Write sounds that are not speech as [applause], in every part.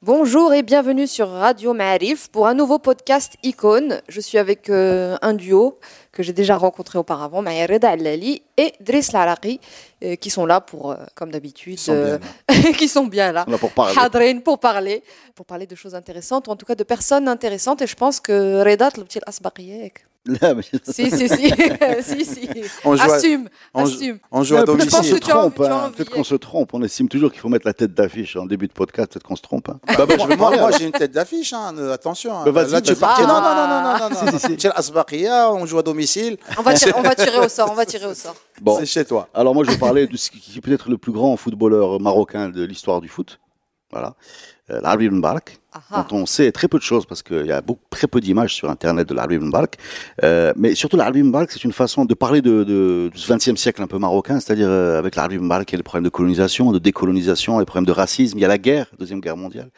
Bonjour et bienvenue sur Radio Ma'arif pour un nouveau podcast Icône. Je suis avec euh, un duo que j'ai déjà rencontré auparavant, Maya Reda Allali et Driss Laraki, euh, qui sont là pour, euh, comme d'habitude, [laughs] qui sont bien là, là pour parler. Hadrin pour parler, pour parler de choses intéressantes, ou en tout cas de personnes intéressantes. Et je pense que Reda, le petit asbaqiyek. Si, si, si, [laughs] si, si. On joue à- Assume, on joue- assume. On joue à Ouais, peut-être Je pense qu'on se que tu as envie- trompe, hein. peut-être hein. qu'on se trompe. On estime toujours qu'il faut mettre la tête d'affiche en début de podcast. Peut-être qu'on se trompe. hein. Bah, bah, je- moi, moi, j'ai une tête d'affiche, hein, euh, attention. hein. Bah, vas-y, Là, tu parti. Ah. Non, non, non, non, non, non, non. Si, si, si. On joue à domicile. On va, tirer, on va tirer au sort, on va [laughs] tirer au sort. Bon, C'est chez toi. alors moi je vais parler de ce qui est peut-être le plus grand footballeur marocain de l'histoire du foot. Voilà, l'Arbi Ibn Barak, dont on sait très peu de choses parce qu'il y a beaucoup, très peu d'images sur Internet de l'Arbi Ibn Barak. Euh, mais surtout l'Arbi Ibn Barak, c'est une façon de parler de, de, du XXe siècle un peu marocain, c'est-à-dire euh, avec l'Arbi Ibn Barak, il y a les problèmes de colonisation, de décolonisation, les problèmes de racisme, il y a la guerre, deuxième guerre mondiale,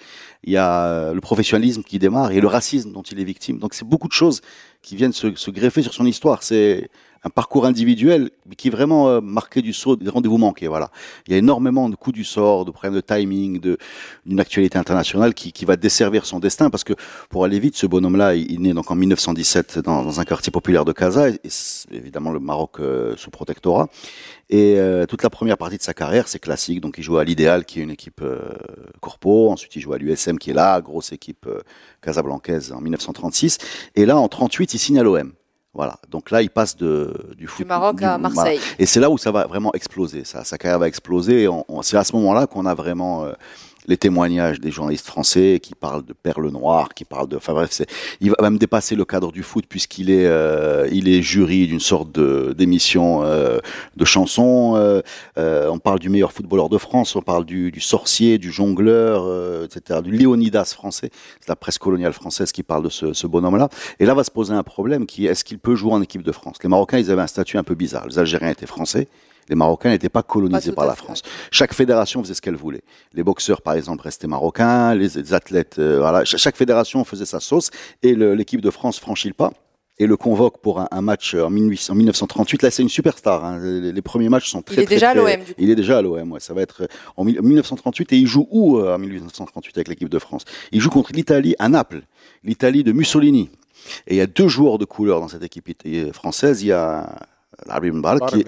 il y a euh, le professionnalisme qui démarre et le racisme dont il est victime. Donc c'est beaucoup de choses qui viennent se, se greffer sur son histoire. C'est un parcours individuel qui est vraiment euh, marqué du saut des rendez-vous manqués. Voilà, il y a énormément de coups du sort, de problèmes de timing, de d'une actualité internationale qui, qui va desservir son destin parce que pour aller vite, ce bonhomme-là, il, il naît donc en 1917 dans, dans un quartier populaire de Casa, évidemment le Maroc euh, sous protectorat. Et euh, toute la première partie de sa carrière, c'est classique. Donc il joue à l'Idéal, qui est une équipe euh, corpo. Ensuite, il joue à l'USM, qui est là, grosse équipe euh, casablancaise en 1936. Et là, en 38, il signe à l'OM. Voilà. Donc là, il passe de, du foot. Du Maroc à voilà. Marseille. Et c'est là où ça va vraiment exploser. Ça, sa carrière va exploser. C'est à ce moment-là qu'on a vraiment euh, les témoignages des journalistes français qui parlent de perles noires, qui parlent de. Enfin bref, c'est, il va même dépasser le cadre du foot puisqu'il est, euh, jury d'une sorte d'émission euh, de chansons. Euh, on parle du meilleur footballeur de France, on parle du, sorcier, du jongleur, etc. Du Léonidas français. C'est la presse coloniale française qui parle de ce, ce bonhomme-là. Et là va se poser un problème qui est est-ce qu'il peut jouer en équipe de France? Les Marocains, ils avaient un statut un peu bizarre. Les Algériens étaient français. Les Marocains n'étaient pas colonisés Pas par la fait. France. Chaque fédération faisait ce qu'elle voulait. Les boxeurs, par exemple, restaient marocains. Les, les athlètes, euh, voilà. Cha- Chaque fédération faisait sa sauce. Et l'équipe de France franchit le pas et le convoque pour un, un match en, 1800 en 1938. Là, c'est une superstar. hein. Les, les premiers matchs sont très. Il est très, déjà à l'OM. Il est déjà à l'OM. Ouais. Ça va être euh, en mille- 1938 et il joue où euh, en 1938 avec l'équipe de France? Il joue contre l'Italie à Naples, l'Italie de Mussolini. Et il y a deux joueurs de couleur dans cette équipe française. Il y a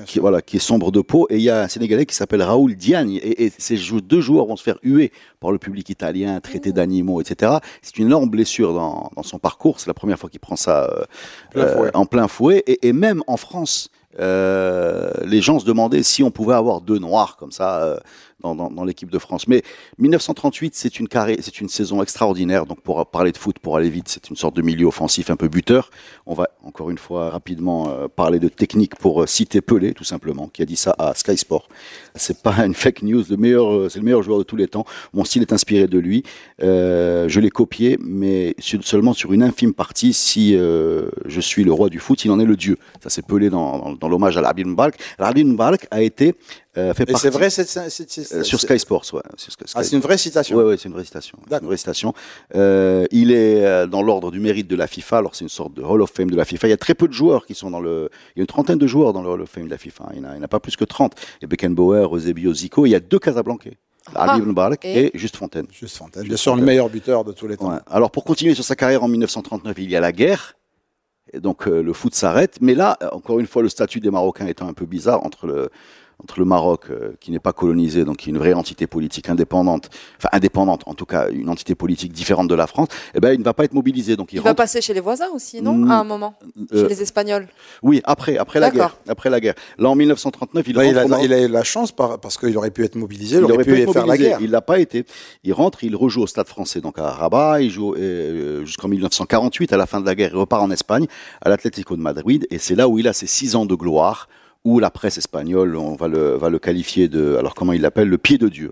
Qui, voilà, qui est sombre de peau, et il y a un Sénégalais qui s'appelle Raoul Diagne. Et, et ces deux joueurs vont se faire huer par le public italien, traités d'animaux, etc. C'est une énorme blessure dans, dans son parcours. C'est la première fois qu'il prend ça euh, Plein euh, en plein fouet. Et, et même en France, euh, les gens se demandaient si on pouvait avoir deux noirs comme ça euh, dans, l'équipe de France. Mais 1938, c'est une carré, c'est une saison extraordinaire. Donc pour parler de foot, pour aller vite, c'est une sorte de milieu offensif un peu buteur. On va encore une fois rapidement euh, parler de technique pour euh, citer Pelé, tout simplement, qui a dit ça à Sky Sport. C'est pas une fake news. Le meilleur, euh, c'est le meilleur joueur de tous les temps. Mon style est inspiré de lui. Je l'ai copié, mais seulement sur une infime partie. Si je suis le roi du foot, il en est le dieu. Ça c'est Pelé dans, l'hommage à Labin Mbarak. Labin Mbarak a été euh, fait Et partie c'est vrai, c'est, c'est- c'est- euh, sur Sky Sports, ouais. Sur Sky- Ah, c'est une vraie citation. Ouais, ouais, c'est une vraie citation. Une vraie citation. Euh, il est euh, dans l'ordre du mérite de la FIFA. Alors, c'est une sorte de Hall of Fame de la FIFA. Il y a très peu de joueurs qui sont dans le. Il y a une trentaine de joueurs dans le Hall of Fame de la FIFA. Il n'y en, a- en pas plus que 30. Il y a Beckenbauer, Eusebio, Zico. Il y a deux Casablancais. Ah, Ali et- et Juste Fontaine. Juste Fontaine. Juste Bien sûr, le meilleur buteur de tous les temps. Ouais. Alors, pour continuer sur sa carrière en 1939, il y a la guerre. Et donc, euh, le foot s'arrête. Mais là, euh, encore une fois, le statut des Marocains étant un peu bizarre entre le, entre le Maroc, euh, qui n'est pas colonisé, donc qui est une vraie entité politique indépendante, enfin indépendante, en tout cas, une entité politique différente de la France, eh ben, il ne va pas être mobilisé. Donc, il, Il va passer chez les voisins aussi, non? À un moment, euh, chez les Espagnols. oui, après, après la D'accord. guerre. Après la guerre. Là, en 1939, il Bah, a, au Maroc. il a eu la chance par- parce qu'il aurait pu être mobilisé, il, Il aurait, pu, être faire la guerre. Il l'a pas été. Il rentre, il rejoue au Stade Français, donc à Rabat. Il joue euh, jusqu'en 1948, à la fin de la guerre, il repart en Espagne, à l'Atlético de Madrid, et c'est là où il a ses six ans de gloire où la presse espagnole, on va le, va le qualifier de, alors comment il l'appelle, le pied de Dieu.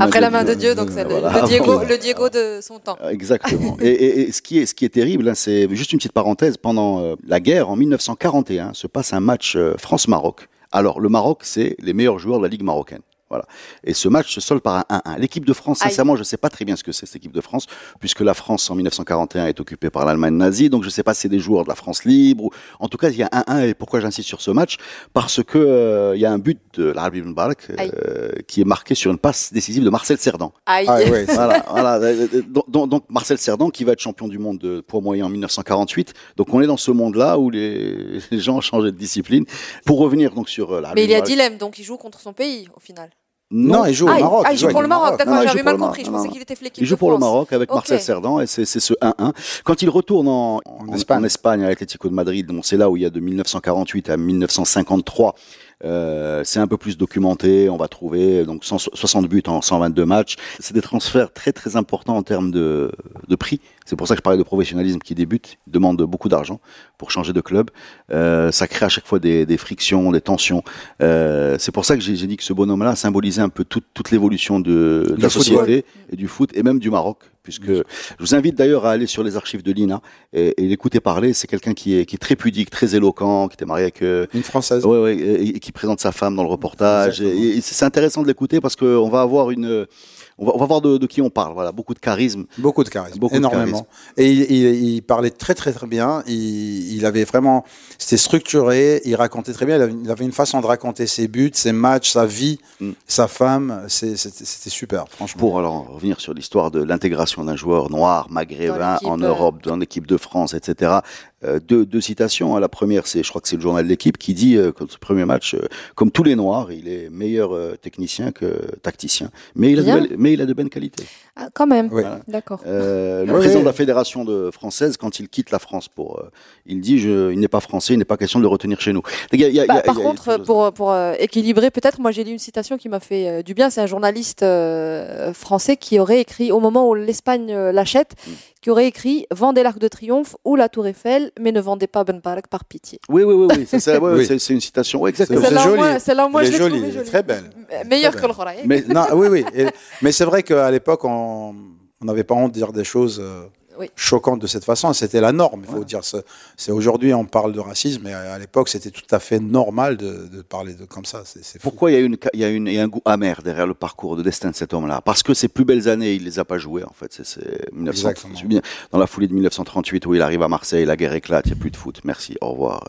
Après la main de Dieu. Donc c'est le, Voilà. le Diego, Avant- le Diego de son temps. Exactement. et, et- et ce, qui est, ce qui est terrible, hein, c'est juste une petite parenthèse, pendant euh, la guerre, en 1941, se passe un match euh, France-Maroc. Alors, le Maroc, c'est les meilleurs joueurs de la Ligue marocaine. Voilà. Et ce match se solde par un 1-1. L'équipe de France, Aïe. sincèrement, je ne sais pas très bien ce que c'est cette équipe de France, puisque la France en 1941 est occupée par l'Allemagne nazie, donc je ne sais pas si c'est des joueurs de la France libre. Ou... En tout cas, il y a un 1 et pourquoi j'insiste sur ce match? Parce que euh, il y a un but de Mbarak Aïe. euh, qui est marqué sur une passe décisive de Marcel Cerdan. Aïe. Ah, ouais, voilà, voilà. Donc, Marcel Cerdan qui va être champion du monde de poids moyen en 1948. Donc on est dans ce monde-là où les, les gens ont changé de discipline. Pour revenir donc sur euh, la Mais il y a dilemme, donc il joue contre son pays au final. Non, il joue au ah, Maroc. ah, il joue pour le Maroc, Non, d'accord, j'avais mal Maroc. compris. Je Non, pensais qu'il était l'équipe Il joue pour le. Maroc avec. Marcel Cerdan et c'est ce 1-1. Quand il retourne en, en, Espagne. en Espagne à l'Atlético de Madrid, donc c'est là où il y a de 1948 à 1953. Euh, c'est un peu plus documenté, on va trouver donc 100 60 buts en 122 matchs. C'est des transferts très très importants en termes de, de prix. C'est pour ça que je parlais de professionnalisme qui débute, demande beaucoup d'argent pour changer de club. Euh, ça crée à chaque fois des, des frictions, des tensions. Euh, c'est pour ça que j'ai dit que ce bonhomme-là symbolisait un peu toute, toute l'évolution de, de la société et du foot et même du Maroc. Puisque je vous invite d'ailleurs à aller sur les archives de l'INA et, et l'écouter parler. C'est quelqu'un qui est, qui est très pudique, très éloquent, qui était marié avec euh, Une française. Ouais, ouais, et, et qui présente sa femme dans le reportage. Et c'est intéressant de l'écouter parce qu'on va avoir une, on va, on va voir de, de qui on parle. Voilà, beaucoup de charisme. Beaucoup de charisme, Beaucoup de énormément. Et il, il- il parlait très très très bien. Il, il avait vraiment, c'était structuré. Il racontait très bien. Il avait, il avait une façon de raconter ses buts, ses matchs, sa vie, Mm. sa femme. C'est- C'était c'était super, franchement. Pour alors revenir sur l'histoire de l'intégration d'un joueur noir maghrébin en euh. Europe, dans l'équipe de France, etc. Euh, deux, deux citations. La première, c'est, je crois que c'est le journal de l'équipe qui dit, euh, comme ce premier match, euh, comme tous les noirs, il est meilleur euh, technicien que tacticien, mais il a, de Bien. belles, mais il a de bonnes qualités. Ah, quand même. Oui. Voilà. D'accord. Euh, le Oui, président de la fédération de française, quand il quitte la France pour, euh, il dit, je, il n'est pas français, il n'est pas question de le retenir chez nous. Il y a- il y a- Bah, y par contre, pour, pour euh, équilibrer, peut-être, moi j'ai lu une citation qui m'a fait euh, du bien. C'est un journaliste euh, français qui aurait écrit, au moment où l'Espagne euh, l'achète, Mm. qui aurait écrit Vendez l'Arc de Triomphe ou la Tour Eiffel, mais ne vendez pas Ben Barak par pitié. oui, oui, oui, oui, c'est, ouais, Oui. c'est, c'est une citation, ouais, exactement. C'est joli. celle-là, au moins, Elle je l'ai trouvée est jolie. très belle. M- Meilleure Très que belle. le Khoraï. Mais Non, [laughs] oui, oui. Et- mais c'est vrai qu'à l'époque, on on n'avait pas honte de dire des choses euh, Oui. choquantes de cette façon. C'était la norme. Il faut dire. C'est aujourd'hui, on parle de racisme, mais à à l'époque, c'était tout à fait normal de, de parler de comme ça. Pourquoi il y a, une, il y, a une, il y a un goût amer derrière le parcours de destin de cet homme-là? Parce que ses plus belles années, il les a pas jouées, en fait. C'est, c'est 1900 Exactement. dans la foulée de 1938 où il arrive à Marseille, la guerre éclate, il n'y a plus de foot. Merci, au revoir.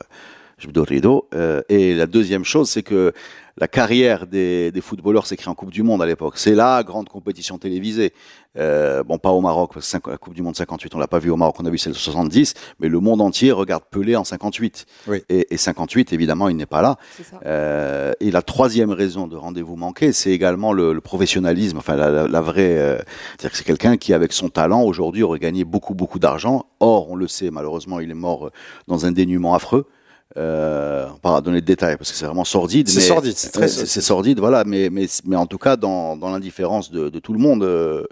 Je me donne rideau. Euh, et la deuxième chose, c'est que la carrière des, des footballeurs s'écrit en Coupe du Monde à l'époque. C'est la grande compétition télévisée. Euh, bon, pas au Maroc, parce que la Coupe du Monde 58, on l'a pas vu au Maroc, on a vu celle de 70, mais le monde entier regarde Pelé en 58. Oui. Et, et 58, évidemment, il n'est pas là. C'est ça. Euh, et la troisième raison de rendez-vous manqué, c'est également le, le professionnalisme, enfin la, la- la vraie, euh, c'est-à-dire que c'est quelqu'un qui, avec son talent, aujourd'hui aurait gagné beaucoup beaucoup d'argent. Or, on le sait, malheureusement, il est mort euh, dans un dénuement affreux. Euh, on va pas donner de détails parce que c'est vraiment sordide. C'est mais- sordide, c'est très sordide. c'est sordide, voilà. Mais mais mais en tout cas, dans dans l'indifférence de, de tout le monde. euh,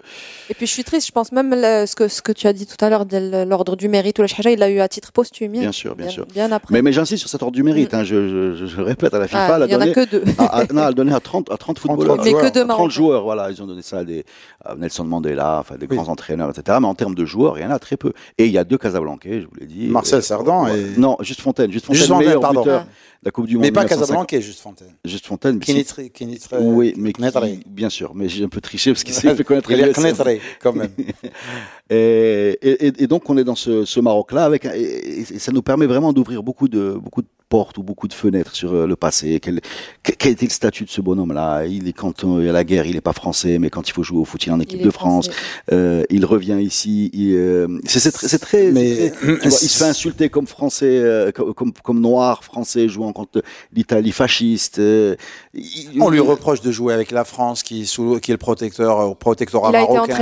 Et puis je suis triste, je pense même le- ce que, ce que tu as dit tout à l'heure de l'ordre du mérite ou la il l'a eu à titre posthume. Bien sûr, bien sûr. Bien après. mais mais j'insiste sur cet ordre du mérite. Hein, je, je, je répète à la FIFA, Mm. Ah, elle a il y en a que deux. à, à- non, elle a donné à 30 à 30 footballeurs. Mais que joueurs. deux 30 Marocains. joueurs, voilà, ils ont donné ça à, des, à Nelson Mandela, enfin des Oui. grands entraîneurs, etc. Mais en termes de joueurs, il y en a très peu. Et il y a deux Casablancais, je vous l'ai dit. Marcel Cerdan ouais. et- Non, Juste Fontaine. Juste Fontaine, Juste Fontaine, meilleur pardon. buteur de la Coupe du Monde. Mais pas 1905. Casablanca, juste Fontaine. Juste Fontaine. N'est n'est très- oui, mais qui n'est bien sûr, mais j'ai un peu triché parce qu'il [laughs] s'est fait connaître Il est quand même. [laughs] Et, et, et donc on est dans ce, ce Maroc-là avec et, et ça nous permet vraiment d'ouvrir beaucoup de beaucoup de portes ou beaucoup de fenêtres sur euh, le passé. Quel, quel était le statut de ce bonhomme-là? Il est quand il y a la guerre, il est pas français, mais quand il faut jouer au foot, il est en équipe Il est de France. Euh, il revient ici. Il, euh, c'est c'est très, c'est très, Mais- c'est très- tu vois, il se fait insulter comme français, euh, comme, comme comme noir français jouant contre l'Italie fasciste. euh, il- On lui reproche de jouer avec la France, qui, est sous- qui est le protecteur, euh, protectorat Il a marocain.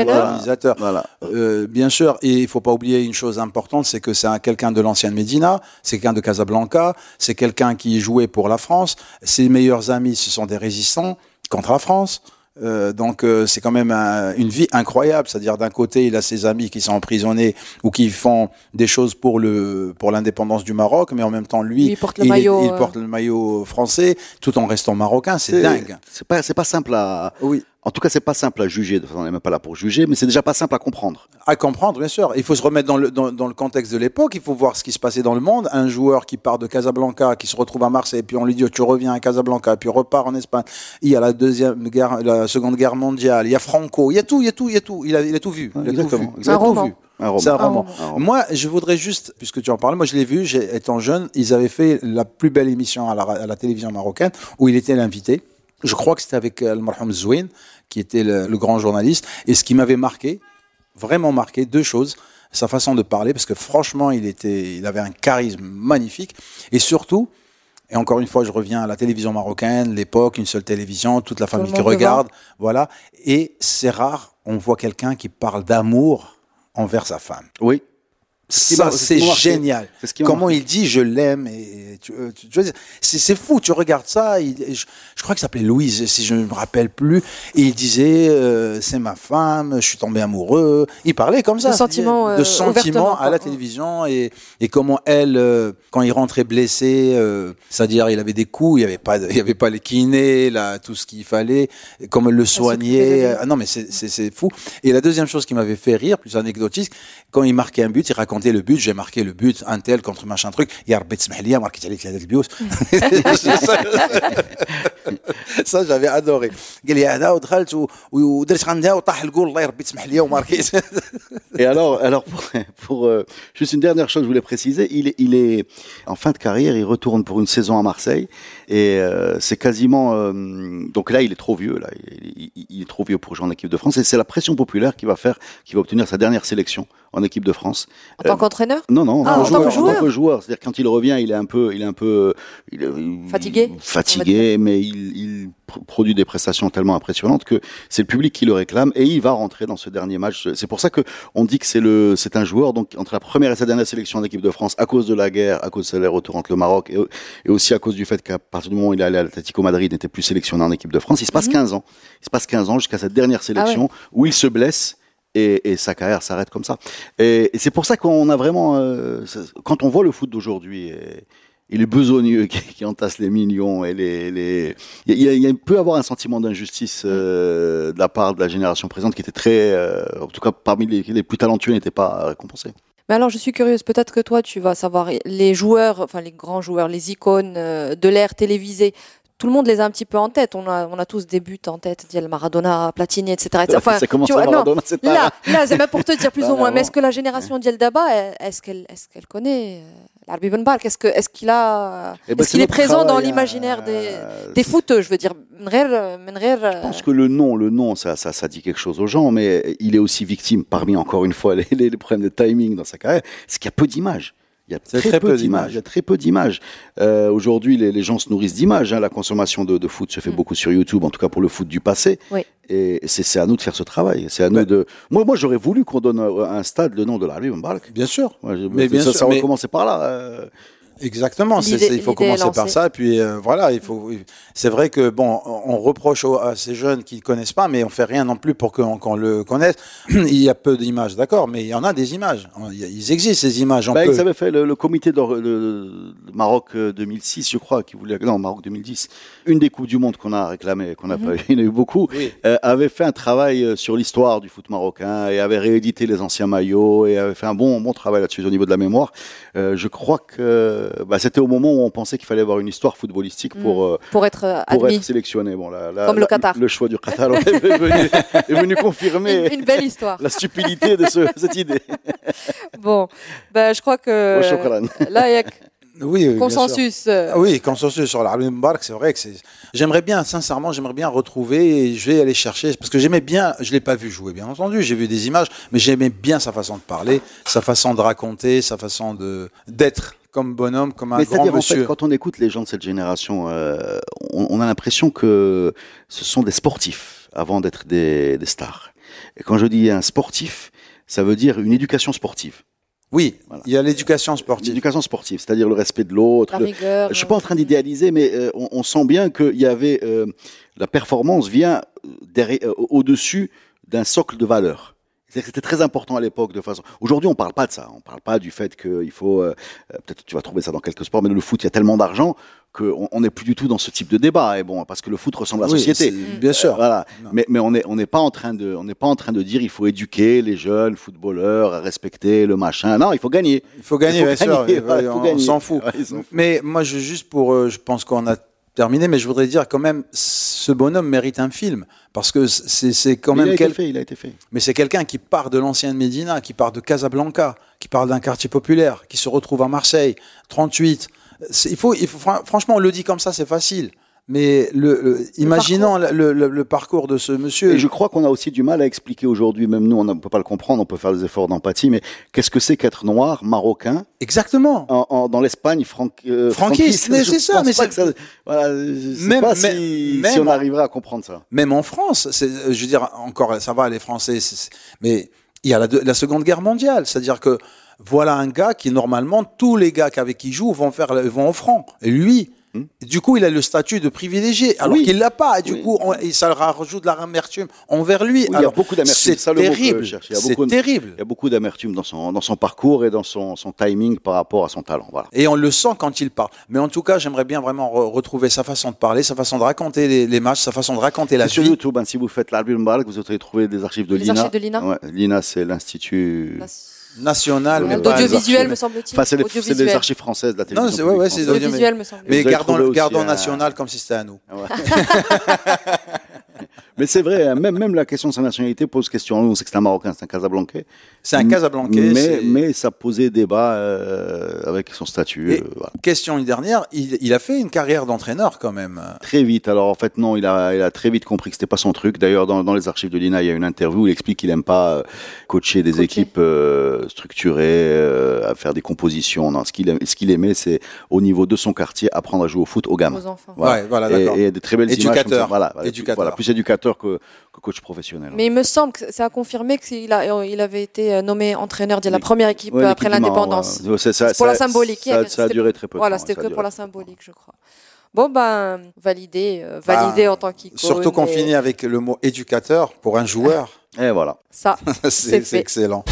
Voilà. Euh, bien sûr, et il faut pas oublier une chose importante, c'est que c'est un- quelqu'un de l'ancienne Médina, c'est quelqu'un de Casablanca, c'est quelqu'un qui jouait pour la France. Ses meilleurs amis, ce sont des résistants contre la France. Euh, donc euh, c'est quand même un- une vie incroyable, c'est-à-dire d'un côté il a ses amis qui sont emprisonnés ou qui font des choses pour le pour l'indépendance du Maroc, mais en même temps lui Il porte le il, maillot, il porte le maillot français tout en restant marocain, c'est dingue. C'est pas, c'est pas simple à. Oui. En tout cas, c'est pas simple à juger. De toute façon, On n'est même pas là pour juger, mais c'est déjà pas simple à comprendre. À comprendre, bien sûr. Il faut se remettre dans le, dans, dans le contexte de l'époque. Il faut voir ce qui se passait dans le monde. Un joueur qui part de Casablanca, qui se retrouve à Marseille, puis on lui dit oh, tu reviens à Casablanca, puis repart en Espagne. Il y a la deuxième guerre, la seconde guerre mondiale. Il y a Franco. Il y a tout, il y a tout, il y a tout. Il a, il a tout vu. Il a tout Exactement. vu. Il a Un tout roman. vu. Un roman. C'est un Un roman. roman. Un roman. Moi, je voudrais juste, puisque tu en parles, moi je l'ai vu, étant jeune, ils avaient fait la plus belle émission à la, à la télévision marocaine où il était l'invité. Je crois que c'était avec euh, le Marham Zouine, qui était le, le grand journaliste. Et ce qui m'avait marqué, vraiment marqué, deux choses. Sa façon de parler, parce que franchement, il, était, il avait un charisme magnifique. Et surtout, et encore une fois, je reviens à la télévision marocaine, l'époque, une seule télévision, toute la famille le qui regarde. Voilà. Et c'est rare, on voit quelqu'un qui parle d'amour envers sa femme. Oui. Ça, c'est génial. Ce Comment il dit je l'aime et tu, euh, tu- c'est fou. Tu regardes ça. il- je, je crois qu'il s'appelait Louise, si je ne me rappelle plus. Et il disait euh, c'est ma femme, je suis tombé amoureux. Il parlait comme ça. De sentiments, de euh, sentiments à la télévision et, et comment elle, euh, quand il rentrait blessé, euh, c'est-à-dire il avait des coups, il n'y avait pas, il y avait pas les kinés, là, tout ce qu'il fallait, et comment elle le soignait. Ah non, mais c'est fou. Et la deuxième chose qui m'avait fait rire, plus anecdotique, quand il marquait un but, il racontait le but, j'ai marqué le but, un tel contre machin truc, Ya Rabbi تسمح لي, marqué عليك هذاك البيوت. [laughs] ça j'avais adoré قال لي هذا ودخلت و- ودرت عندها وطاح الجول الله يربي تسمح لي وماركيت [laughs] Et alors, alors pour, pour, euh, juste une dernière chose, je voulais préciser, il est, il est en fin de carrière, il retourne pour une saison à Marseille et euh, c'est quasiment euh, donc là il est trop vieux là, il, il- il est trop vieux pour jouer en équipe de France et c'est la pression populaire qui va faire, qui va obtenir sa dernière sélection en équipe de France. En tant Euh, qu'entraîneur? Non, non, Ah, en, en tant que joueur, en tant que joueur. C'est-à-dire quand il revient, il est un peu, il est un peu, il est- il- Fatigué, fatigué, mais il, il pr- produit des prestations tellement impressionnantes que c'est le public qui le réclame et il va rentrer dans ce dernier match. C'est pour ça que on dit que c'est le, c'est un joueur donc entre la première et sa dernière sélection en équipe de France à cause de la guerre, à cause de ses retours entre le Maroc et, et aussi à cause du fait qu'à partir du moment où il est allé à l'Atlético Madrid, il n'était plus sélectionné en équipe de France. Il se passe 15 ans. Il se passe 15 ans jusqu'à cette dernière sélection où il se blesse et, et sa carrière s'arrête comme ça. Et, et c'est pour ça qu'on a vraiment, euh, quand on voit le foot d'aujourd'hui, et, et les besogneux [laughs] qui, qui entassent les millions et les, les il y a, il y a- peut avoir un sentiment d'injustice euh, de la part de la génération présente qui était très, euh, en tout cas parmi les, les plus talentueux, n'était pas récompensé. Mais alors, je suis curieuse. Peut-être que toi, tu vas savoir les joueurs, enfin les grands joueurs, les icônes de l'ère télévisée. Tout le monde les a un petit peu en tête. On a, on a tous des buts en tête. Diel Maradona, Platini, etc. etc. Enfin, ça commence tu à vois, Maradona. Là, là, c'est même pour te dire plus ou moins. Mais est-ce que la génération Diel Daba, est-ce qu'elle, est-ce qu'elle connaît euh, l'Arbi Ben Bark Est-ce que, est-ce qu'il a, Eh ben, est-ce qu'il est présent dans travail, l'imaginaire des, euh, des footeux, je veux dire. Euh, Je pense que le nom, le nom, ça, ça, ça dit quelque chose aux gens, mais il est aussi victime, parmi encore une fois [laughs] les, les, les problèmes de timing dans sa carrière, c'est qu'il y a peu d'images. Il y a très, très peu peu d'images. Il y a très peu d'images. Euh, Aujourd'hui, les, les gens se nourrissent d'images. hein. La consommation de, de foot se fait Mm. beaucoup sur YouTube, en tout cas pour le foot du passé. Oui. Et c'est à nous de faire ce travail. C'est à nous Ouais. de. Moi, moi, j'aurais voulu qu'on donne à un stade le nom de l'Arbi Mbarak. bien sûr Ouais, Mais bien ça, sûr, ça mais- recommencer par là. euh. Exactement, c'est- L'idée- c'est- il faut commencer par ça. Puis euh, voilà, il faut. C'est vrai que bon, on reproche aux- à ces jeunes qui ne connaissent pas, mais on fait rien non plus pour qu'on qu'on le connaisse. [clears throat] il y a peu d'images, d'accord, mais il y en a des images. A- Ils existent ces images. On Bah, peut- Ils avaient fait le, le comité de, de- de Maroc euh, 2006, je crois, qui voulait non Maroc 2010, une des coupes du monde qu'on a réclamé, qu'on n'a pas eu, [laughs] il y en a eu beaucoup, Oui. euh, avait fait un travail euh, sur l'histoire du foot marocain et avait réédité les anciens maillots et avait fait un bon bon travail là-dessus au niveau de la mémoire. Euh, je crois que bah, c'était au moment où on pensait qu'il fallait avoir une histoire footballistique pour euh, pour être euh, pour admis. être sélectionné. Bon, là, là, Comme le Qatar. Le choix du Qatar [laughs] est, venu, est venu confirmer Une, une belle histoire. la stupidité de ce- cette idée. [laughs] Bon, ben, je crois que là, il y a Oui, consensus. euh, Ah oui, consensus sur Mbarak, c'est vrai que c'est. J'aimerais bien, sincèrement, j'aimerais bien retrouver et je vais aller chercher parce que j'aimais bien. Je l'ai pas vu jouer, bien entendu. J'ai vu des images, mais j'aimais bien sa façon de parler, sa façon de raconter, sa façon de d'être comme bonhomme, comme un Mais grand c'est-à-dire, en monsieur. fait, quand on écoute les gens de cette génération, euh, on, on a l'impression que ce sont des sportifs avant d'être des, des stars. Et quand je dis un sportif, ça veut dire une éducation sportive. Oui, Voilà. il y a l'éducation sportive. L'éducation sportive, c'est-à-dire le respect de l'autre. La le- rigueur. Je suis pas en train d'idéaliser, mais euh, on, on sent bien qu'il y avait euh, la performance vient euh, derrière, euh, au-dessus d'un socle de valeurs. C'est-à-dire que C'était très important à l'époque de façon. Aujourd'hui, on parle pas de ça. On parle pas du fait qu'il faut. euh, euh, Peut-être tu vas trouver ça dans quelques sports, mais le foot, il y a tellement d'argent qu'on on n'est plus du tout dans ce type de débat. Et bon, parce que le foot ressemble à la Oui, société. Bien sûr. Euh, voilà. Non. Mais, mais on n'est on pas en train de on n'est pas en train de dire il faut éduquer les jeunes footballeurs à respecter le machin. Non, il faut gagner. Il faut gagner, Il faut bien sûr. voilà, [laughs] il faut on s'en fout. Ouais. Mais moi, je, juste pour, euh, je pense qu'on a terminé, mais je voudrais dire quand même, ce bonhomme mérite un film parce que c'est quand Mais il a même été quel- fait, il a été fait. mais c'est quelqu'un qui part de l'ancienne Médina, qui part de Casablanca, qui part d'un quartier populaire, qui se retrouve à Marseille, 38. C'est- Il faut, il faut, fran- franchement, on le dit comme ça, c'est facile. Mais le, le- imaginons le, parcours de ce monsieur. Et je crois qu'on a aussi du mal à expliquer aujourd'hui, même nous, on ne peut pas le comprendre, on peut faire des efforts d'empathie, mais qu'est-ce que c'est qu'être noir, marocain, Exactement. en, en- dans l'Espagne, franc, euh, Franquiste, c'est ça, mais c'est- voilà, Même- pas même- si, même on arriverait à comprendre ça. Même en France, je veux dire, encore, ça va, les Français, mais il y a la, Seconde Guerre mondiale. C'est-à-dire que voilà un gars qui, normalement, tous les gars avec qui il joue vont, faire, vont au. Et lui. Du coup, il a le statut de privilégié, alors Oui. qu'il l'a pas. Et du Oui. coup, on- et ça rajoute de l'amertume envers lui. Oui, il y a beaucoup d'amertume, c'est terrible. cherche. Il y a C'est terrible. Il y a beaucoup d'amertume dans son, dans son parcours et dans son, son timing par rapport à son talent. Voilà. Et on le sent quand il parle. Mais en tout cas, j'aimerais bien vraiment re- retrouver sa façon de parler, sa façon de raconter les, les matchs, sa façon de raconter la C'est sur vie. YouTube, hein, si vous faites Mbarak, vous allez trouver des archives de Les l'INA. archives de l'INA Ouais, L'INA, c'est l'Institut. National. mais pas- D'audiovisuel, me semble-t-il. Enfin, c'est Audiovisuel. archives françaises de la Non, télévision. c'est- ouais, ouais. Audiovisuel, me semble. Mais gardons, gardons national comme si c'était à nous. [laughs] Mais c'est vrai, hein, même, même la question de sa nationalité pose question. On sait que c'est un Marocain, c'est un Casablancais. C'est un Casablancais. Mais, mais ça posait débat euh, avec son statut. Et- euh, voilà. Question une dernière, il, il a fait une carrière d'entraîneur quand même. Très vite. Alors en fait, non, il a, il a très vite compris que c'était pas son truc. D'ailleurs, dans, dans les archives de l'INA, il y a une interview où il explique qu'il aime pas euh, coacher des Coacher. équipes euh, structurées, euh, à faire des compositions. Non, ce qu'il aime- ce qu'il aimait, c'est au niveau de son quartier apprendre à jouer au foot aux gamins. Aux enfants. Voilà. Ouais, voilà, et, d'accord. et des très belles images. comme ça. Éducateur. Voilà, voilà, Éducateur. voilà, plus éducateur que, que coach professionnel. Mais il me semble que ça a confirmé qu'il a, il avait été euh, nommé entraîneur de la première équipe Ouais, euh, après l'indépendance. ouais. C'est ça- C'est pour la symbolique. Ça, ça a duré très peu. de Voilà, c'était que pour la symbolique, je crois. Bon, ben, validé, euh, validé en tant qu'icône. Surtout qu'on et finit avec le mot éducateur pour un joueur. Et voilà. Ça, [laughs] c'est excellent.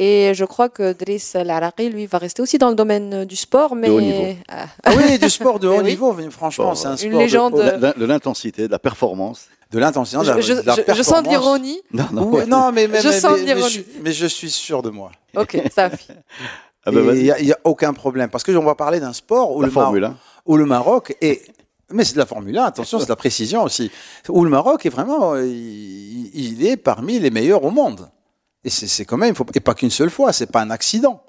Et je crois que Driss Laraqi, lui, va rester aussi dans le domaine du sport, mais haut niveau. Ah, Ah oui, du [laughs] sport de haut oui. niveau, franchement, Bon, c'est un Une sport de- légende. De l'in- de l'intensité, de la performance. de l'intensité, de la, je, je- de la je- je sens de performance. l'ironie. Non, non. Mais, mais, Je mais- sens mais- mais l'ironie. je, mais je suis sûr de moi. Ok, ça fait. [laughs] Ah bah. Il n'y a, aucun problème. Parce que on va parler d'un sport où La le, Mar- Formule 1. où le Maroc est. Mais c'est de la Formule 1, attention, c'est de la précision aussi. Où le Maroc est vraiment. Il, il est parmi les meilleurs au monde. Et c'est c'est quand même. il Faut, et pas qu'une seule fois, c'est pas un accident.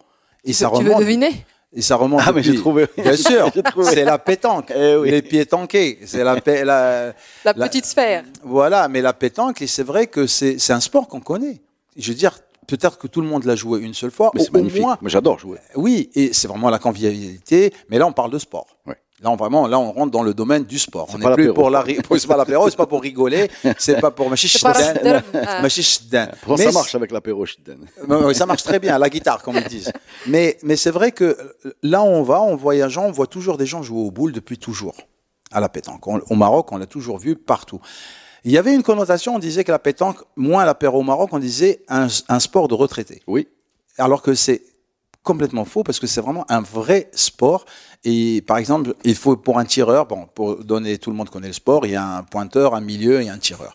Et ça tu veux remonte. deviner? Et ça remonte. Ah, mais j'ai trouvé. Bien sûr, [laughs] J'ai trouvé. c'est la pétanque. Eh oui. Les pieds tankés. C'est la, la, La La- petite sphère. Voilà, mais la pétanque, et c'est vrai que c'est c'est un sport qu'on connaît. Je veux dire, peut-être que tout le monde l'a joué une seule fois, Mais c'est magnifique. moins. Mais j'adore jouer. Oui, et c'est vraiment la convivialité, mais là on parle de sport. Ouais. Là on vraiment, là on rentre dans le domaine du sport. C'est On pas n'est plus l'apéro. pour la, c'est pas l'apéro, c'est pas pour rigoler, c'est pas pour machiche shdan. Pourtant, Mais ça marche avec l'apéro euh, ça marche très bien, la guitare, comme ils disent. Mais, mais c'est vrai que euh, là on va, en voyageant, on voit toujours des gens jouer aux boules depuis toujours, à la pétanque. On- au Maroc, on l'a toujours vu partout. Il y avait une connotation, on disait que la pétanque, moins l'apéro au Maroc, on disait un, un sport de retraité. Oui. Alors que c'est complètement faux parce que c'est vraiment un vrai sport. Et par exemple, il faut pour un tireur, bon, pour donner, tout le monde connaît le sport, il y a un pointeur, un milieu et un tireur.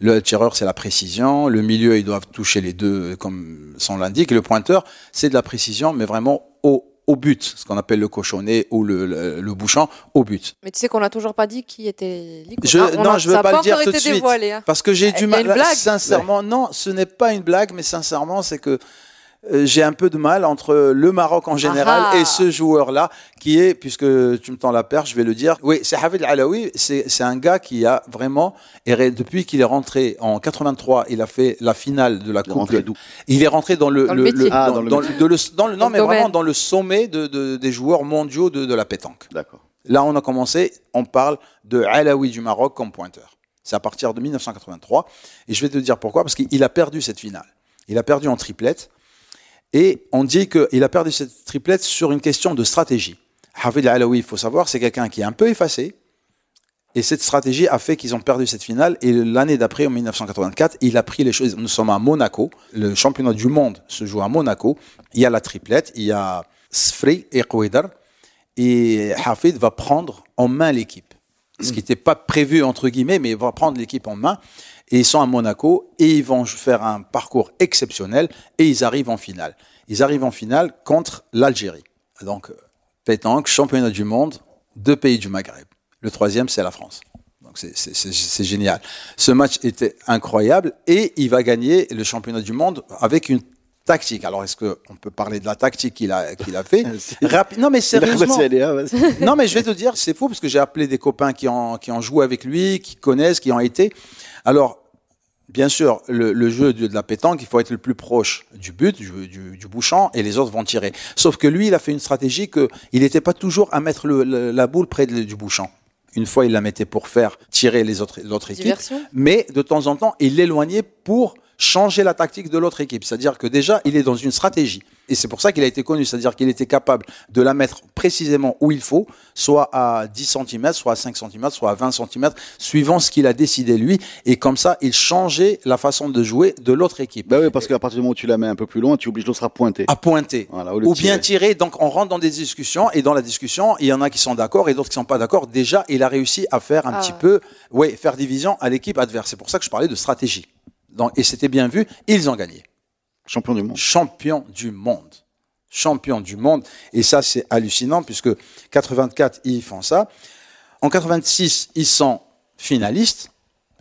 Le tireur, c'est la précision. Le milieu, ils doivent toucher les deux, comme son l'indique. Et le pointeur, c'est de la précision, mais vraiment au, au but, ce qu'on appelle le cochonnet ou le, le, le bouchon, au but. Mais tu sais qu'on n'a toujours pas dit qui était l'icône. Je- Ah, on non, a- je veux ça a pas le dire tout de suite. dévoilé, hein. Parce que j'ai du mal, une blague sincèrement, non, ce n'est pas une blague, mais sincèrement, c'est que j'ai un peu de mal entre le Maroc en général et ce joueur-là, qui est, puisque tu me tends la perche, je vais le dire. Oui, c'est Hafid Alaoui, c'est un gars qui a vraiment, et depuis qu'il est rentré en 83, il a fait la finale de la Il est Coupe. d'où Il est rentré dans le, Dans le métier. Ah, dans, dans le dans métier. de le- dans le- non, mais vraiment dans le sommet de, de- des joueurs mondiaux de, de la pétanque. D'accord. Là, on a commencé, on parle de Alaoui du Maroc comme pointeur. C'est à partir de 1983. Et je vais te dire pourquoi. Parce qu'il a perdu cette finale. Il a perdu en triplette. Et on dit qu'il a perdu cette triplette sur une question de stratégie. Hafid Alaoui, il faut savoir, c'est quelqu'un qui est un peu effacé. Et cette stratégie a fait qu'ils ont perdu cette finale. Et l'année d'après, en 1984, il a pris les choses. Nous sommes à Monaco. Le championnat du monde se joue à Monaco. Il y a la triplette. Il y a Sfri et Kouedar. Et Hafid va prendre en main l'équipe. Ce qui n'était pas prévu, entre guillemets, mais il va prendre l'équipe en main. Et ils sont à Monaco et ils vont faire un parcours exceptionnel et ils arrivent en finale. Ils arrivent en finale contre l'Algérie. Donc, pétanque, championnat du monde, deux pays du Maghreb. Le troisième, c'est la France. Donc, c'est génial. Ce match était incroyable et il va gagner le championnat du monde avec une tactique. Alors, est-ce qu'on peut parler de la tactique qu'il a, qu'il a fait? [laughs] Non, mais sérieusement. non, mais je vais te dire, c'est fou parce que j'ai appelé des copains qui ont, qui ont joué avec lui, qui connaissent, qui ont été. Alors, bien sûr, le, jeu de, la pétanque, il faut être le plus proche du but, du, bouchon, et les autres vont tirer. Sauf que lui, il a fait une stratégie qu'il n'était pas toujours à mettre la boule près du bouchon. Une fois, il la mettait pour faire tirer les autres, l'autre équipe. Mais de temps en temps, il l'éloignait pour changer la tactique de l'autre équipe. C'est-à-dire que déjà, il est dans une stratégie. Et c'est pour ça qu'il a été connu. C'est-à-dire qu'il était capable de la mettre précisément où il faut, soit à 10 cm, soit à 5 cm, soit à 20 cm, suivant ce qu'il a décidé lui. Et comme ça, il changeait la façon de jouer de l'autre équipe. Bah oui, parce qu'à partir du moment où tu la mets un peu plus loin, tu obliges l'autre à pointer. À pointer. ou bien tirer. Donc on rentre dans des discussions. Et dans la discussion, il y en a qui sont d'accord et d'autres qui sont pas d'accord. Déjà, il a réussi à faire un ah. petit peu, ouais, faire division à l'équipe adverse. C'est pour ça que je parlais de stratégie et c'était bien vu, ils ont gagné. Champion du monde. Champion du monde. Champion du monde. Et ça, c'est hallucinant puisque 84, ils font ça. En 86, ils sont finalistes,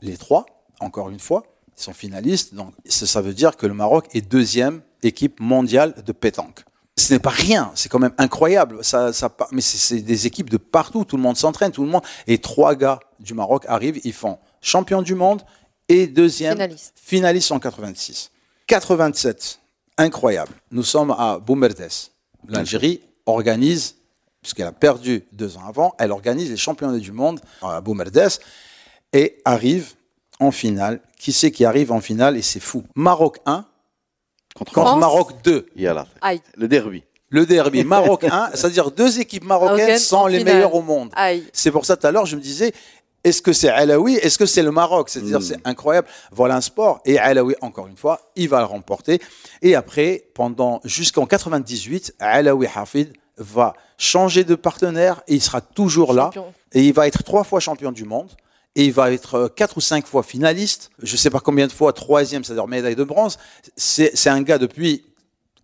les trois, encore une fois. Ils sont finalistes. Donc, ça veut dire que le Maroc est deuxième équipe mondiale de pétanque. Ce n'est pas rien, c'est quand même incroyable. Ça, ça, mais c'est des équipes de partout, tout le monde s'entraîne, tout le monde. Et trois gars du Maroc arrivent, ils font champion du monde, et deuxième finaliste, en 86. 87, incroyable. Nous sommes à Boumerdes. L'Algérie organise, puisqu'elle a perdu deux ans avant, elle organise les championnats du monde à Boumerdes et arrive en finale. Qui c'est qui arrive en finale et c'est fou. Maroc 1 contre, Maroc 2. Le derby. Le derby, Maroc 1, c'est-à-dire deux équipes marocaines sont les meilleures au monde. C'est pour ça tout à l'heure je me disais, est-ce que c'est Alaoui Est-ce que c'est le Maroc? C'est-à-dire, hmm. c'est incroyable. Voilà un sport. Et Alaoui, encore une fois, il va le remporter. Et après, pendant jusqu'en 98, Alaoui Hafid va changer de partenaire et il sera toujours là. Et il va être trois fois champion du monde. Et il va être euh, quatre ou cinq fois finaliste. Je ne sais pas combien de fois troisième, c'est-à-dire médaille de bronze. C'est un gars depuis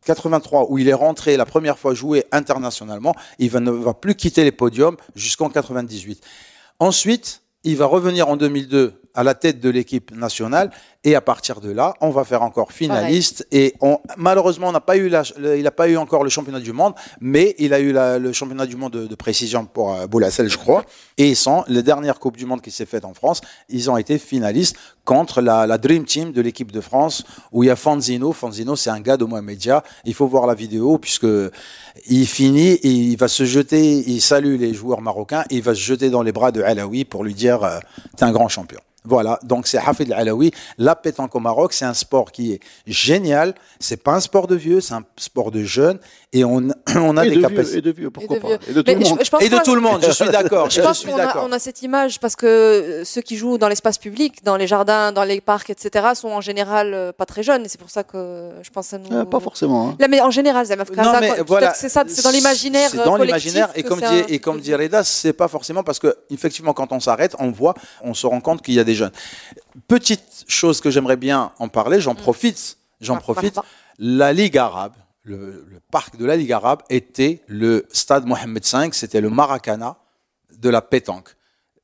83 où il est rentré la première fois jouer internationalement. Il va, ne va plus quitter les podiums jusqu'en 98. Ensuite, il va revenir en 2002 à la tête de l'équipe nationale et à partir de là, on va faire encore finaliste. Et on, malheureusement, on n'a pas eu il n'a pas eu encore le championnat du monde, mais il a eu le championnat du monde de, précision pour euh, Boulassel, je crois. Et ils sont les dernières coupes du monde qui s'est faite en France. Ils ont été finalistes contre la, Dream Team de l'équipe de France, où il y a Fanzino. Fanzino, c'est un gars de moi média. Il faut voir la vidéo puisque il finit, il va se jeter, il salue les joueurs marocains, il va se jeter dans les bras de Alaoui pour lui dire, euh, t'es un grand champion. Voilà, donc c'est Hafid Al-Alawi. La pétanque au Maroc, c'est un sport qui est génial. C'est pas un sport de vieux, c'est un sport de jeunes. Et on, [clears throat] on a des capacités. et de vieux, pourquoi et pas Et de tout le monde. et de tout le monde, je suis d'accord. Je, pense qu'on a, on a cette image parce que euh, ceux qui jouent dans l'espace public, dans les jardins, dans les parcs, etc., sont en général euh, pas très jeunes. Et c'est pour ça que je pense à nous. Euh, pas forcément. Hein. Là, mais en général, c'est voilà, c'est ça, c'est dans l'imaginaire. C'est dans l'imaginaire. Et comme dit, et comme dit Reda, c'est pas forcément parce que, effectivement, quand on s'arrête, on voit, on se rend compte qu'il y a des jeunes. Petite chose que j'aimerais bien en parler, j'en mm. profite, j'en ah, profite. La Ligue arabe, le, parc de la Ligue arabe était le stade Mohamed V, c'était le Maracana de la pétanque.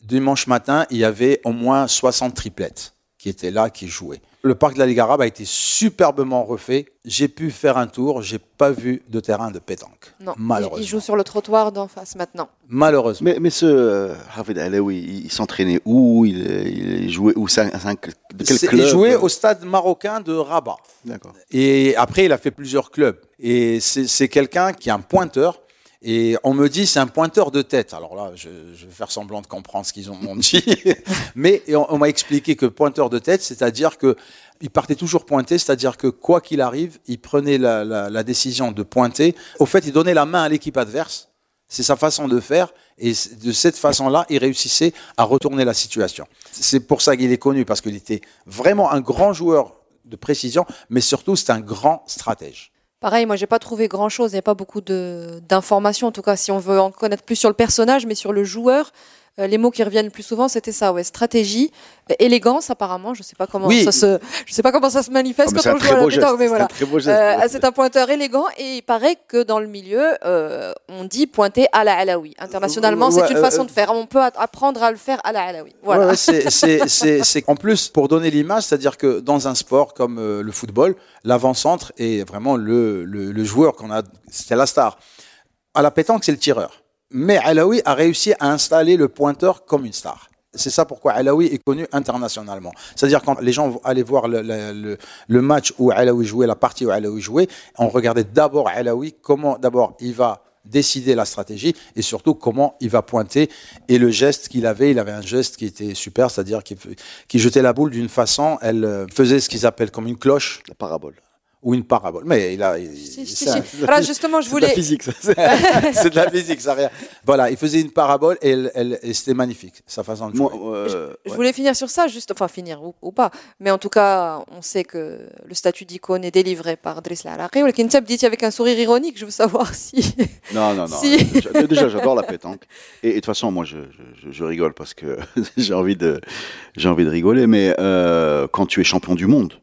Dimanche matin, il y avait au moins 60 triplettes qui étaient là, qui jouaient. Le parc de la Ligue arabe a été superbement refait. J'ai pu faire un tour, j'ai pas vu de terrain de pétanque. Non, malheureusement. Il joue sur le trottoir d'en face maintenant. Malheureusement. Mais, mais ce euh, Hafid Alaoui, il, s'entraînait où? Il, jouait où? De quel club Il jouait au stade marocain de Rabat. D'accord. Et après, il a fait plusieurs clubs. Et c'est quelqu'un qui est un pointeur Et on me dit, c'est un pointeur de tête. Alors là, je, je vais faire semblant de comprendre ce qu'ils ont m'ont dit. [laughs] Mais on, on m'a expliqué que pointeur de tête, c'est-à-dire que il partait toujours pointer, c'est-à-dire que quoi qu'il arrive, il prenait la, la- la décision de pointer. Au fait, il donnait la main à l'équipe adverse. C'est sa façon de faire. Et de cette façon-là, il réussissait à retourner la situation. C'est pour ça qu'il est connu, parce qu'il était vraiment un grand joueur de précision, mais surtout, c'est un grand stratège. Pareil, moi, j'ai pas trouvé grand chose. Il n'y a pas beaucoup de- d'informations. En tout cas, si on veut en connaître plus sur le personnage, mais sur le joueur, les mots qui reviennent le plus souvent, c'était ça, ouais. Stratégie, euh, élégance, apparemment. Je sais pas comment Oui. ça se, je sais pas comment ça se manifeste Ah, quand c'est un on joue à la pétanque, mais C'est voilà. un. Euh, c'est un pointeur élégant et il paraît que dans le milieu, euh, on dit pointer à la Alaoui. Internationalement, Ouais, c'est une euh, façon de faire. On peut apprendre à le faire à la Alaoui. Voilà. Ouais, c'est, c'est, c'est, c'est- en plus, pour donner l'image, c'est-à-dire que dans un sport comme euh, le football, l'avant-centre est vraiment le, le, le joueur qu'on a, c'était la star. À la pétanque, c'est le tireur. Mais Alaoui a réussi à installer le pointeur comme une star. C'est ça pourquoi Alaoui est connu internationalement. C'est-à-dire quand les gens allaient voir le, match où Alaoui jouait, la partie où Alaoui jouait, on regardait d'abord Alaoui, comment d'abord il va décider la stratégie et surtout comment il va pointer et le geste qu'il avait, il avait un geste qui était super, c'est-à-dire qu'il qu'il jetait la boule d'une façon, elle euh, faisait ce qu'ils appellent comme une cloche La parabole. Ou une parabole. Mais il a, il- Si, si, c'est un- si. Voilà, justement, je C'est de la voulais. physique, ça. [laughs] c'est de la physique, ça rien. Voilà, il faisait une parabole et, elle- elle- et c'était magnifique, sa façon de jouer. Moi, euh, Je ouais. voulais finir sur ça, juste, enfin finir ou, ou pas, mais en tout cas, on sait que le statut d'icône est délivré par Driss Laraqi. Ou le dit avec un sourire ironique, je veux savoir [laughs] si. Non, non, non. Si. J'a- Déjà, j'adore la pétanque. Et, et de toute façon, moi, je, je, je rigole parce que [laughs] j'ai envie de, j'ai envie de rigoler. Mais euh, quand tu es champion du monde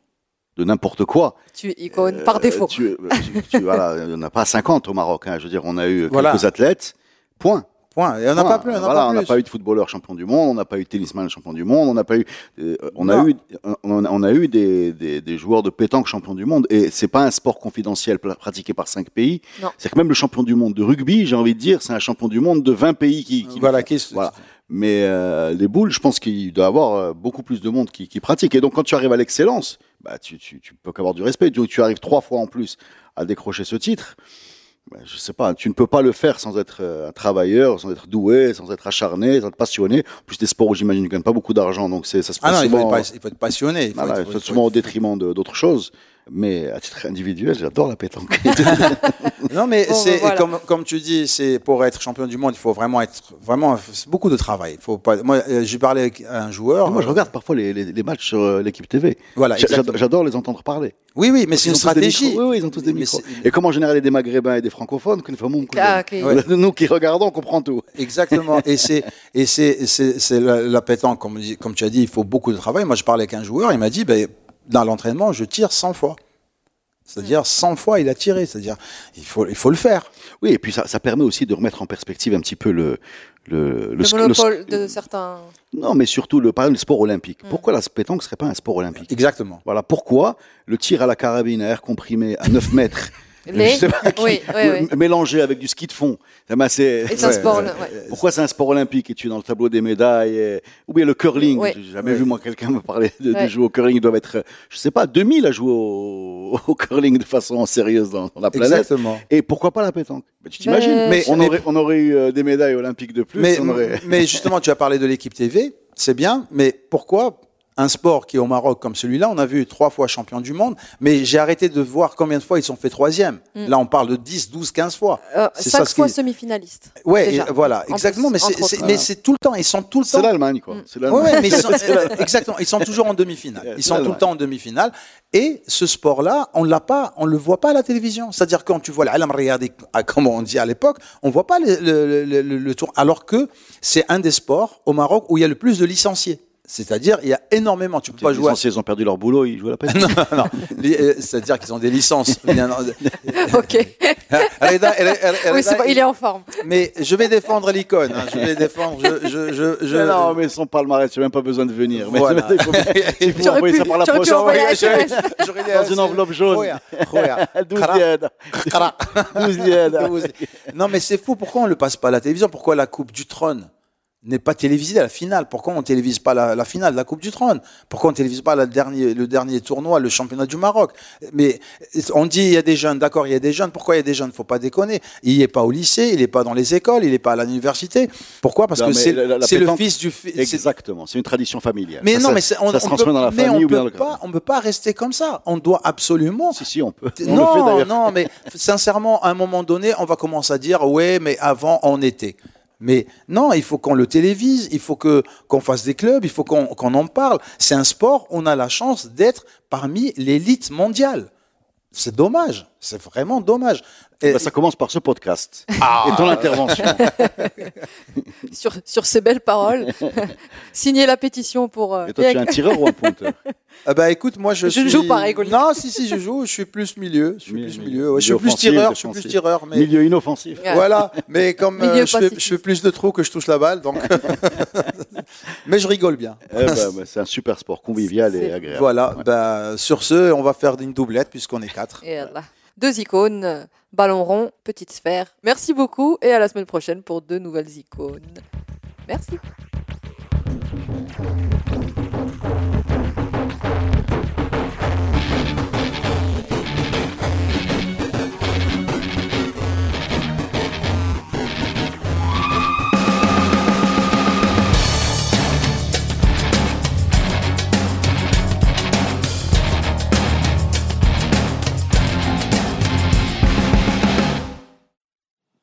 de n'importe quoi, tu es icône par défaut. Euh, tu, tu, tu- voilà, on n'a pas 50 au Maroc. hein. Je veux dire, on a eu Voilà. quelques athlètes. Point. Point. Et on n'a pas plus, on n'a Voilà, pas on n'a plus. pas eu de footballeur champion du monde, on n'a pas eu de tennisman champion du monde, on n'a pas eu, euh, on a eu, on a, on a eu des, des, des joueurs de pétanque champions du monde. Et c'est pas un sport confidentiel pratiqué par cinq pays. Non. C'est que même le champion du monde de rugby, j'ai envie de dire, c'est un champion du monde de 20 pays qui, qui Voilà, qui se- Voilà. Mais euh, les boules, je pense qu'il doit y avoir euh, beaucoup plus de monde qui, qui pratique. Et donc, quand tu arrives à l'excellence, bah, tu, tu, tu peux qu'avoir du respect. Tu, tu arrives trois fois en plus à décrocher ce titre. Bah, je sais pas, tu ne peux pas le faire sans être euh, un travailleur, sans être doué, sans être acharné, sans être passionné. En plus, des sports où j'imagine qu'ils gagnent pas beaucoup d'argent, donc c'est ça se Ah passe non, il faut, être, pas- il faut être passionné. Il faut voilà, être- il faut être- souvent au détriment d'autres choses. Mais à titre individuel, j'adore la pétanque. [laughs] Non, mais Bon, c'est voilà. comme, comme tu dis, c'est pour être champion du monde, il faut vraiment être vraiment c'est beaucoup de travail. Il faut pas. Moi, euh, j'ai parlé avec un joueur. Moi, je euh, regarde parfois les, les, les matchs sur euh, l'équipe TV. Voilà. J'adore les entendre parler. Oui, oui, mais c'est une stratégie. micros. Oui, oui, ils ont tous des Mais micros. Et comme en général, il y a des maghrébins et des francophones, Ah, ok. nous qui regardons, on comprend tout. Exactement. Et c'est et c'est la, la pétanque comme tu as dit, il faut beaucoup de travail. Moi, je parlais avec un joueur, il m'a dit, ben, dans l'entraînement, je tire 100 fois. C'est-à-dire 100 fois, il a tiré. C'est-à-dire, il faut il faut le faire. Oui, et puis ça, ça permet aussi de remettre en perspective un petit peu le le, Le sc- monopole sc- de certains. Non, mais surtout le par exemple, le sport olympique. Mm. Pourquoi la pétanque serait pas un sport olympique? Exactement. Voilà pourquoi le tir à la carabine à air comprimé à 9 [laughs] mètres, Les- je sais pas qui, Oui, oui, oui. mélangé avec du ski de fond. eh ben, c'est Et c'est un sport. ouais. Pourquoi c'est un sport olympique et tu es dans le tableau des médailles et- Ou bien le curling? J'ai jamais vu moi quelqu'un me parler de, jouer jouer au curling. Ils doivent être, je sais pas, 2000 à jouer au, [laughs] au curling de façon sérieuse dans, dans la planète. Exactement. Et pourquoi pas la pétanque? Ben, Tu t'imagines? Mais- on, mais- aurait, on aurait eu euh, des médailles olympiques de plus. Mais, on aurait... mais justement, tu as parlé de l'équipe TV, c'est bien, mais pourquoi un sport qui est au Maroc comme celui-là, on a vu trois fois champion du monde, mais j'ai arrêté de voir combien de fois ils sont fait troisième. Mm. Là, on parle de 10, 12, 15 fois. Euh, C'est cinq ça fois qui- semi-finaliste. Ouais, Déjà. et voilà, En exactement, plus, mais c'est c'est- mais c'est tout le temps, ils sont tout le C'est temps. l'Allemagne, quoi. Mm. C'est Ouais, l'Allemagne. ouais, mais ils sont, [laughs] euh, exactement, ils sont toujours en demi-finale. Ils c'est sont tout le l'Allemagne. temps en demi-finale. Et ce sport-là, on l'a pas, on le voit pas à la télévision. C'est-à-dire quand tu vois l'Alam Riyadi, ah, comme on dit à l'époque, on voit pas le, le, le- le- le tour. Alors que c'est un des sports au Maroc où il y a le plus de licenciés. C'est-à-dire, il y a énormément. Tu peux pas jouer. à- licenciés, ils ont perdu leur boulot, ils jouent à la [laughs] pétanque. non, non. Euh, C'est-à-dire qu'ils ont des licences. [laughs] [laughs] Ok. Reda- Reda- Oui, c'est pas- il est en forme. Mais je vais défendre l'icône. hein. Je vais défendre. Je, je, je, je- Mais non, mais son palmarès, tu n'as même pas besoin de venir. Mais Voilà. il faut, envoyer pu- ça par la poste. Dans une enveloppe jaune. Khoya, khoya. 12 Khara. yed. Khara. 12 yed. Non, mais c'est fou. Pourquoi on le passe pas à la télévision? Pourquoi la Coupe du Trône? N'est pas télévisé la finale. Pourquoi on télévise pas la, la, finale de la Coupe du Trône? Pourquoi on télévise pas la dernier, le dernier tournoi, le championnat du Maroc? Mais on dit il y a des jeunes, d'accord, il y a des jeunes. Pourquoi il y a des jeunes? Faut pas déconner. Il n'est pas au lycée, il n'est pas dans les écoles, il n'est pas à l'université. Pourquoi? Parce Non, que c'est le fils du fi- c'est- Exactement, c'est une tradition familiale. Mais Ça, non, ça- mais on, ça se transmet peut, dans la mais famille on ou bien dans peut le pas, on peut pas rester comme ça. On doit absolument Si, si, on peut. On le fait non, non, mais sincèrement, à un moment donné, on va commencer à dire ouais, mais avant on était. Mais non, il faut qu'on le télévise, il faut qu'on fasse des clubs, il faut qu'on qu'on en parle. C'est un sport, on a la chance d'être parmi l'élite mondiale. C'est dommage, c'est vraiment dommage. Et- Bah, ça commence par ce podcast Ah. et ton intervention. [laughs] Sur, sur ces belles paroles, [laughs] signez la pétition pour. euh, Et toi, tu es un tireur ou un pointeur [laughs] Ah bah écoute, moi je, Je ne suis... joue pas, rigole. Non, si si, je joue, je suis plus milieu, je suis Mi- plus mi- milieu. Ouais, je suis milieu plus offensif, tireur, je suis plus défensif. tireur, mais Milieu inoffensif. Voilà, mais comme euh, Milieu je, fais, je fais plus de trous que je touche la balle, donc. mais je rigole bien. Eh ben, bah, c'est un super sport convivial et agréable. Voilà, Ouais. bah, sur ce, on va faire une doublette puisqu'on est quatre. Et là. Deux icônes, ballon rond, petite sphère. Merci beaucoup et à la semaine prochaine pour deux nouvelles icônes. Merci.